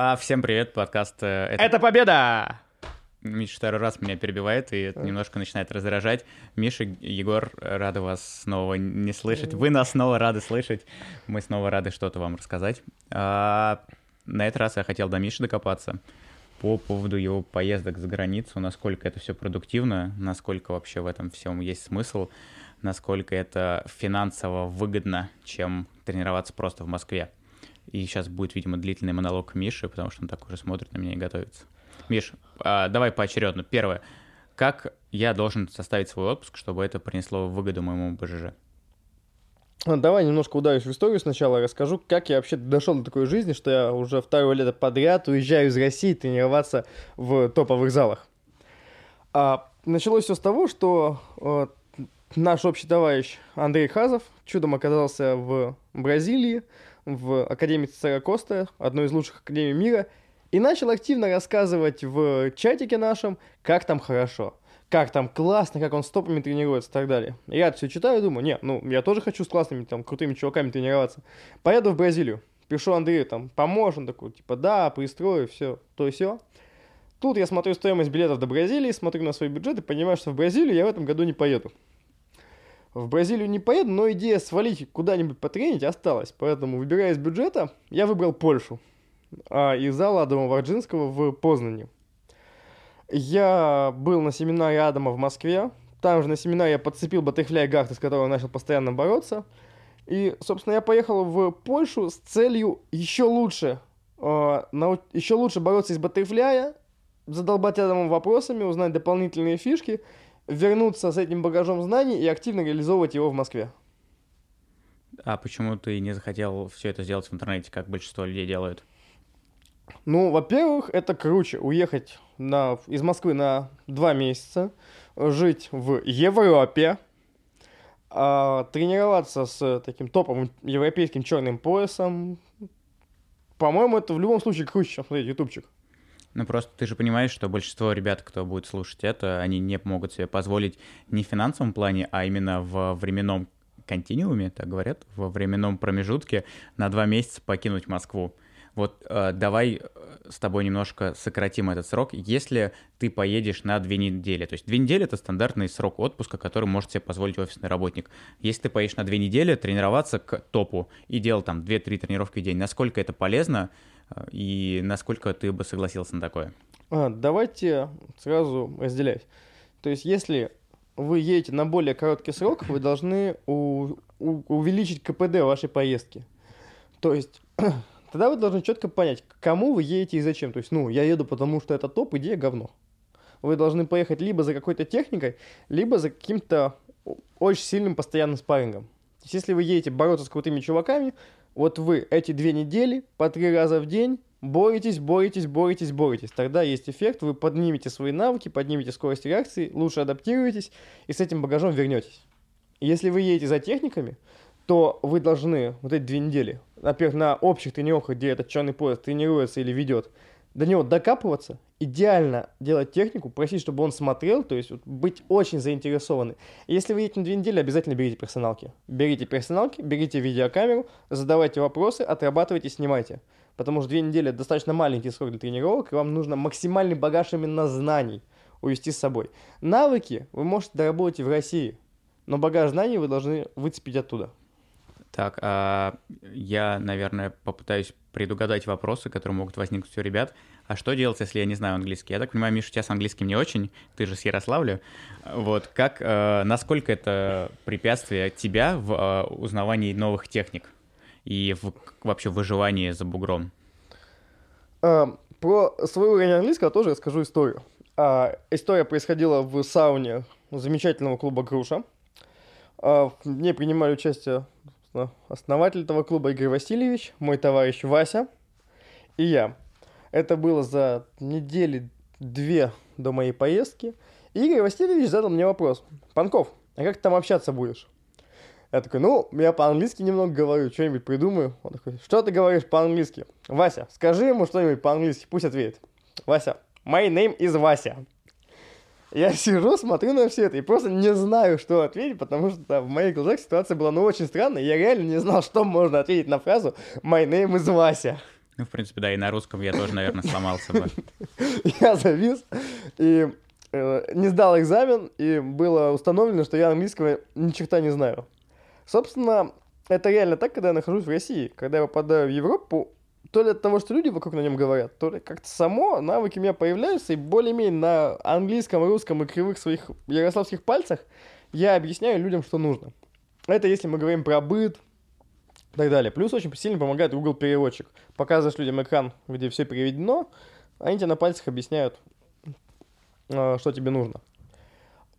А, всем привет, подкаст э, Это победа! Миша второй раз меня перебивает, и это немножко начинает раздражать. Миша, Егор, рады вас снова не слышать. Вы нас снова рады слышать. Мы снова рады что-то вам рассказать. А, на этот раз я хотел до Миши докопаться по поводу его поездок за границу, насколько это все продуктивно, насколько вообще в этом всем есть смысл, насколько это финансово выгодно, чем тренироваться просто в Москве. И сейчас будет, видимо, длительный монолог Миши, потому что он так уже смотрит на меня и готовится. Миш, а, давай поочередно. Первое. Как я должен составить свой отпуск, чтобы это принесло выгоду моему БЖЖ? Ну, давай немножко ударюсь в историю сначала, расскажу, как я вообще дошел до такой жизни, что я уже второе лето подряд уезжаю из России тренироваться в топовых залах. А, началось все с того, что э, наш общий товарищ Андрей Хазов чудом оказался в Бразилии, в Академии Цесара Коста, одной из лучших академий мира, и начал активно рассказывать в чатике нашем, как там хорошо, как там классно, как он с топами тренируется и так далее. Я все читаю и думаю, не, ну, я тоже хочу с классными, там, крутыми чуваками тренироваться. Поеду в Бразилию. Пишу Андрею, там, поможешь? Он такой, типа, да, пристрою, все, то и все. Тут я смотрю стоимость билетов до Бразилии, смотрю на свой бюджет и понимаю, что в Бразилию я в этом году не поеду. В Бразилию не поеду, но идея свалить куда-нибудь потренить осталась. Поэтому, выбирая из бюджета, я выбрал Польшу а, из зала Адама Варджинского в Познане. Я был на семинаре Адама в Москве. Там же на семинаре я подцепил Баттерфляй Гарта, с которого начал постоянно бороться. И, собственно, я поехал в Польшу с целью еще лучше, э, нау- еще лучше бороться из Баттерфляя, задолбать Адама вопросами, узнать дополнительные фишки, вернуться с этим багажом знаний и активно реализовывать его в Москве. А почему ты не захотел все это сделать в интернете, как большинство людей делают? Ну, во-первых, это круче уехать на, из Москвы на два месяца, жить в Европе, а, тренироваться с таким топовым европейским черным поясом. По-моему, это в любом случае круче, чем смотреть ютубчик. Ну, просто ты же понимаешь, что большинство ребят, кто будет слушать это, они не могут себе позволить не в финансовом плане, а именно в временном континууме, так говорят, во временном промежутке на два месяца покинуть Москву. Вот э, давай э, с тобой немножко сократим этот срок. Если ты поедешь на две недели, то есть две недели это стандартный срок отпуска, который может себе позволить офисный работник. Если ты поедешь на две недели тренироваться к топу и делал там 2-3 тренировки в день, насколько это полезно и насколько ты бы согласился на такое? А, давайте сразу разделять. То есть, если вы едете на более короткий срок, вы должны у- у- увеличить КПД вашей поездки. То есть, тогда вы должны четко понять, к кому вы едете и зачем. То есть, ну, я еду, потому что это топ, идея говно. Вы должны поехать либо за какой-то техникой, либо за каким-то очень сильным постоянным спаррингом. То есть, если вы едете бороться с крутыми чуваками, вот вы эти две недели по три раза в день боретесь, боретесь, боретесь, боретесь. Тогда есть эффект, вы поднимете свои навыки, поднимете скорость реакции, лучше адаптируетесь и с этим багажом вернетесь. Если вы едете за техниками, то вы должны вот эти две недели, во-первых, на общих тренировках, где этот черный пояс тренируется или ведет, до него докапываться, идеально делать технику, просить, чтобы он смотрел, то есть вот быть очень заинтересованы. Если вы едете на две недели, обязательно берите персоналки. Берите персоналки, берите видеокамеру, задавайте вопросы, отрабатывайте, снимайте. Потому что две недели достаточно маленький срок для тренировок, и вам нужно максимальный багаж именно знаний увести с собой. Навыки вы можете доработать в России, но багаж знаний вы должны выцепить оттуда. Так, а я, наверное, попытаюсь предугадать вопросы, которые могут возникнуть у ребят. А что делать, если я не знаю английский? Я так понимаю, Миша, у тебя с английским не очень, ты же с Ярославля. Вот, как, э, насколько это препятствие тебя в э, узнавании новых техник и в вообще выживании за бугром? А, про свой уровень английского тоже расскажу историю. А, история происходила в сауне замечательного клуба «Груша». А, в ней принимали участие собственно, основатель этого клуба Игорь Васильевич, мой товарищ Вася и я. Это было за недели две до моей поездки. И Игорь Васильевич задал мне вопрос. Панков, а как ты там общаться будешь? Я такой, ну, я по-английски немного говорю, что-нибудь придумаю. Он такой, что ты говоришь по-английски? Вася, скажи ему что-нибудь по-английски, пусть ответит. Вася, my name is Вася. Я сижу, смотрю на все это и просто не знаю, что ответить, потому что в моих глазах ситуация была ну очень странная. Я реально не знал, что можно ответить на фразу «My name is Вася». Ну, в принципе, да, и на русском я тоже, наверное, сломался бы. Я завис и э, не сдал экзамен, и было установлено, что я английского ни черта не знаю. Собственно, это реально так, когда я нахожусь в России. Когда я попадаю в Европу, то ли от того, что люди вокруг на нем говорят, то ли как-то само навыки у меня появляются, и более-менее на английском, русском и кривых своих ярославских пальцах я объясняю людям, что нужно. Это если мы говорим про быт и так далее. Плюс очень сильно помогает Google переводчик. Показываешь людям экран, где все переведено, они тебе на пальцах объясняют, э, что тебе нужно.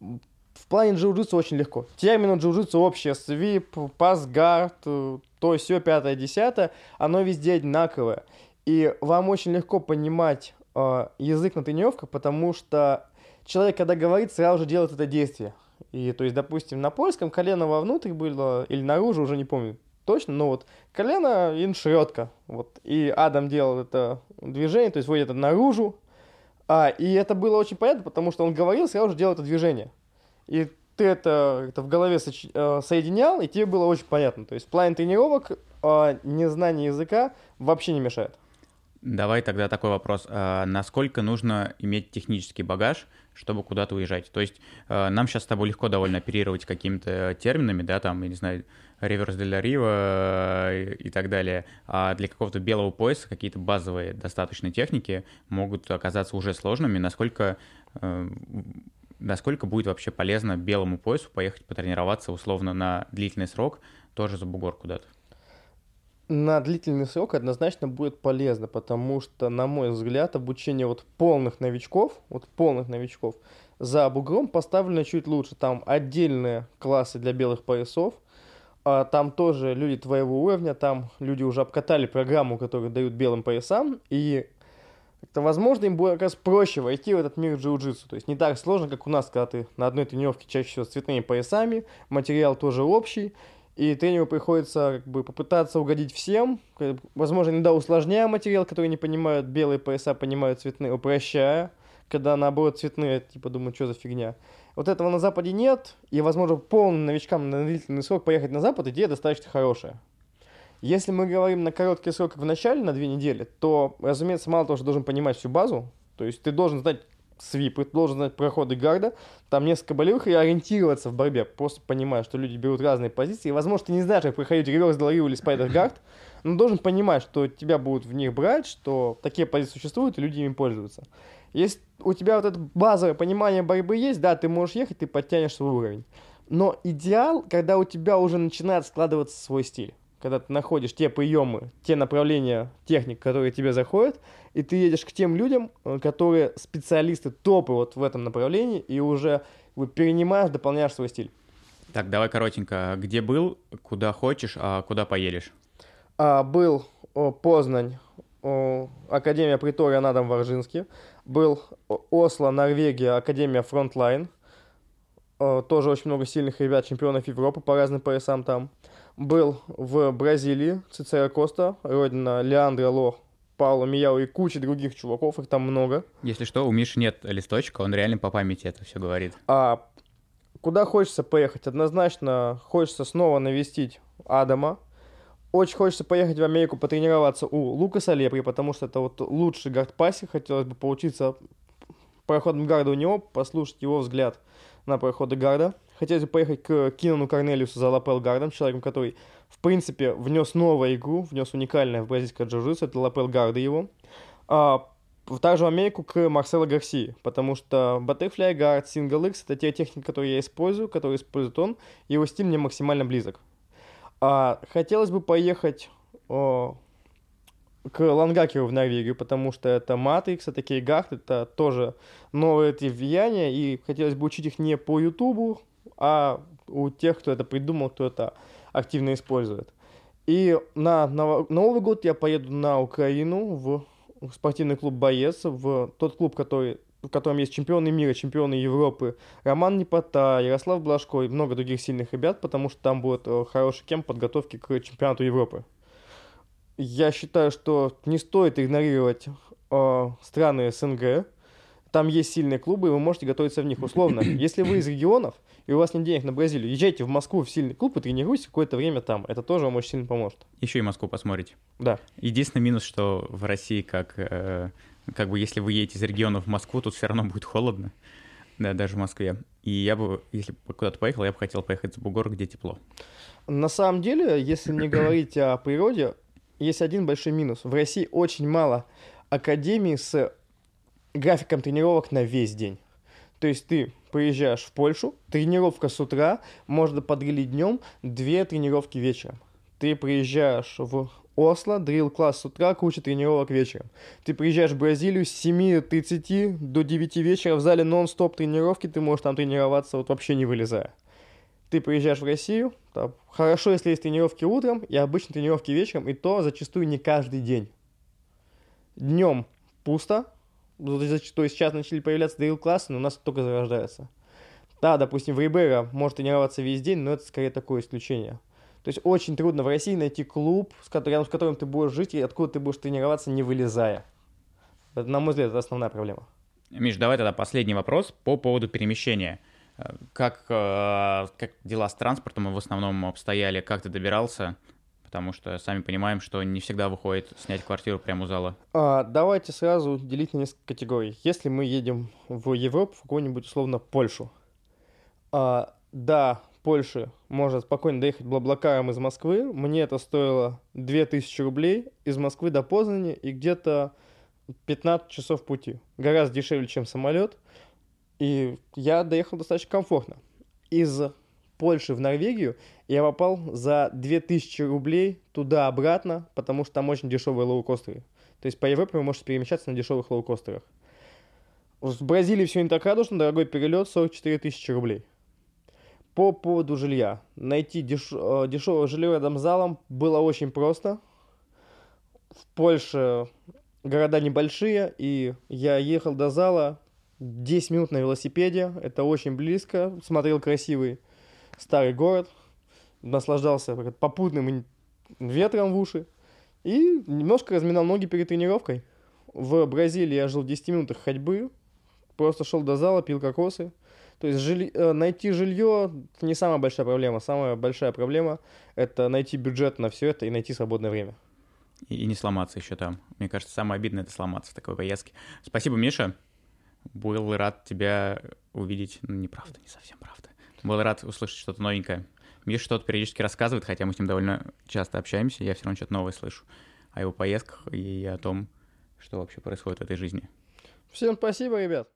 В плане джиу-джитсу очень легко. Термины джиу-джитсу общие, свип, пасгард, э, то, все, пятое, десятое, оно везде одинаковое. И вам очень легко понимать э, язык на тренировках, потому что человек, когда говорит, сразу же делает это действие. И, то есть, допустим, на польском колено вовнутрь было, или наружу, уже не помню точно, но вот колено и шретка. Вот. И Адам делал это движение, то есть вводит это наружу. А, и это было очень понятно, потому что он говорил, сразу же делал это движение. И ты это, это в голове соч... Э, соединял, и тебе было очень понятно. То есть в плане тренировок э, незнание языка вообще не мешает. Давай тогда такой вопрос. А насколько нужно иметь технический багаж, чтобы куда-то уезжать? То есть а, нам сейчас с тобой легко довольно оперировать какими-то терминами, да, там, я не знаю, реверс для рива и так далее, а для какого-то белого пояса какие-то базовые достаточно техники могут оказаться уже сложными. Насколько а, насколько будет вообще полезно белому поясу поехать потренироваться условно на длительный срок, тоже за бугор куда-то? на длительный срок однозначно будет полезно, потому что, на мой взгляд, обучение вот полных новичков, вот полных новичков, за бугром поставлено чуть лучше. Там отдельные классы для белых поясов, а там тоже люди твоего уровня, там люди уже обкатали программу, которую дают белым поясам, и это, возможно, им будет как раз проще войти в этот мир джиу-джитсу. То есть не так сложно, как у нас, когда ты на одной тренировке чаще всего с цветными поясами, материал тоже общий, и тренеру приходится как бы попытаться угодить всем, возможно, иногда усложняя материал, который не понимают, белые пояса понимают цветные, упрощая, когда наоборот цветные, типа, думают, что за фигня. Вот этого на Западе нет, и, возможно, полным новичкам на длительный срок поехать на Запад идея достаточно хорошая. Если мы говорим на короткий срок, как в начале, на две недели, то, разумеется, мало того, что должен понимать всю базу, то есть ты должен знать свипы, должен знать проходы гарда, там несколько болевых и ориентироваться в борьбе, просто понимая, что люди берут разные позиции. И, возможно, ты не знаешь, как проходить реверс доларив или спайдер гард, но должен понимать, что тебя будут в них брать, что такие позиции существуют, и люди ими пользуются. Если у тебя вот это базовое понимание борьбы есть, да, ты можешь ехать, ты подтянешь свой уровень. Но идеал, когда у тебя уже начинает складываться свой стиль когда ты находишь те приемы, те направления техник, которые тебе заходят, и ты едешь к тем людям, э, которые специалисты, топы вот в этом направлении, и уже перенимаешь, дополняешь свой стиль. Так, давай коротенько. Где был, куда хочешь, а куда поедешь? А, был о, Познань, о, Академия Преториан Адам Вардзинский. Был Осло, Норвегия, Академия Frontline. Тоже очень много сильных ребят, чемпионов Европы по разным поясам там был в Бразилии, Цицеро Коста, родина Леандра Ло, Пауло Мияу и куча других чуваков, их там много. Если что, у Миши нет листочка, он реально по памяти это все говорит. А куда хочется поехать? Однозначно хочется снова навестить Адама. Очень хочется поехать в Америку потренироваться у Лукаса Лепри, потому что это вот лучший гардпассер. Хотелось бы поучиться проходом гарда у него, послушать его взгляд на проходы гарда. Хотелось бы поехать к Кинану Корнелиусу за Лапел Гардом, человеком, который, в принципе, внес новую игру, внес уникальное в бразильское джиу это Лапел Гарды его. А, также в Америку к Марсело Гарсии, потому что Butterfly Guard, Single X — это те техники, которые я использую, которые использует он, его стиль мне максимально близок. А, хотелось бы поехать о, к Лангакеру в Норвегию, потому что это Matrix, это Кейгард, это тоже новые эти влияния, и хотелось бы учить их не по Ютубу, а у тех, кто это придумал, кто это активно использует. И на, на Новый год я поеду на Украину в спортивный клуб «Боец», в тот клуб, который, в котором есть чемпионы мира, чемпионы Европы, Роман Непота, Ярослав Блажко и много других сильных ребят, потому что там будет э, хороший кемп подготовки к чемпионату Европы. Я считаю, что не стоит игнорировать э, страны СНГ, там есть сильные клубы, и вы можете готовиться в них условно. Если вы из регионов, и у вас нет денег на Бразилию, езжайте в Москву в сильный клуб и тренируйтесь какое-то время там. Это тоже вам очень сильно поможет. Еще и Москву посмотрите. Да. Единственный минус, что в России, как, э, как бы, если вы едете из регионов в Москву, тут все равно будет холодно. Да, даже в Москве. И я бы, если бы куда-то поехал, я бы хотел поехать в бугор, где тепло. На самом деле, если не говорить о природе, есть один большой минус. В России очень мало академий с графиком тренировок на весь день. То есть ты приезжаешь в Польшу, тренировка с утра, можно подрилить днем, две тренировки вечером. Ты приезжаешь в Осло, дрил класс с утра, куча тренировок вечером. Ты приезжаешь в Бразилию с 7.30 до 9 вечера в зале нон-стоп тренировки, ты можешь там тренироваться вот вообще не вылезая. Ты приезжаешь в Россию, хорошо, если есть тренировки утром и обычно тренировки вечером, и то зачастую не каждый день. Днем пусто, то есть сейчас начали появляться дрил-классы, но у нас только зарождается. Да, допустим, в Рибера может тренироваться весь день, но это скорее такое исключение. То есть очень трудно в России найти клуб, с которым, с которым ты будешь жить и откуда ты будешь тренироваться, не вылезая. Это, на мой взгляд, это основная проблема. Миш, давай тогда последний вопрос по поводу перемещения. Как, э, как дела с транспортом в основном обстояли? Как ты добирался? Потому что сами понимаем, что не всегда выходит снять квартиру прямо у зала. А, давайте сразу делить на несколько категорий. Если мы едем в Европу, в какую-нибудь условно Польшу, а, да, Польши можно спокойно доехать блаблакаром из Москвы. Мне это стоило 2000 рублей из Москвы до Познани и где-то 15 часов пути. Гораздо дешевле, чем самолет. И я доехал достаточно комфортно. Из Польши в Норвегию я попал за 2000 рублей туда-обратно, потому что там очень дешевые лоукостеры. То есть по Европе вы можете перемещаться на дешевых лоукостерах. В Бразилии все не так радужно, дорогой перелет 44 тысячи рублей. По поводу жилья. Найти деш... Э, дешевое жилье рядом с залом было очень просто. В Польше города небольшие, и я ехал до зала 10 минут на велосипеде. Это очень близко. Смотрел красивый старый город. Наслаждался попутным ветром в уши. И немножко разминал ноги перед тренировкой. В Бразилии я жил в 10 минутах ходьбы. Просто шел до зала, пил кокосы. То есть жили, э, найти жилье не самая большая проблема. Самая большая проблема это найти бюджет на все это и найти свободное время. И, и не сломаться еще там. Мне кажется, самое обидное это сломаться в такой поездке. Спасибо, Миша. Был рад тебя увидеть. Ну, неправда, не совсем правда. Был рад услышать что-то новенькое. Миша что-то периодически рассказывает, хотя мы с ним довольно часто общаемся, я все равно что-то новое слышу о его поездках и о том, что вообще происходит в этой жизни. Всем спасибо, ребят.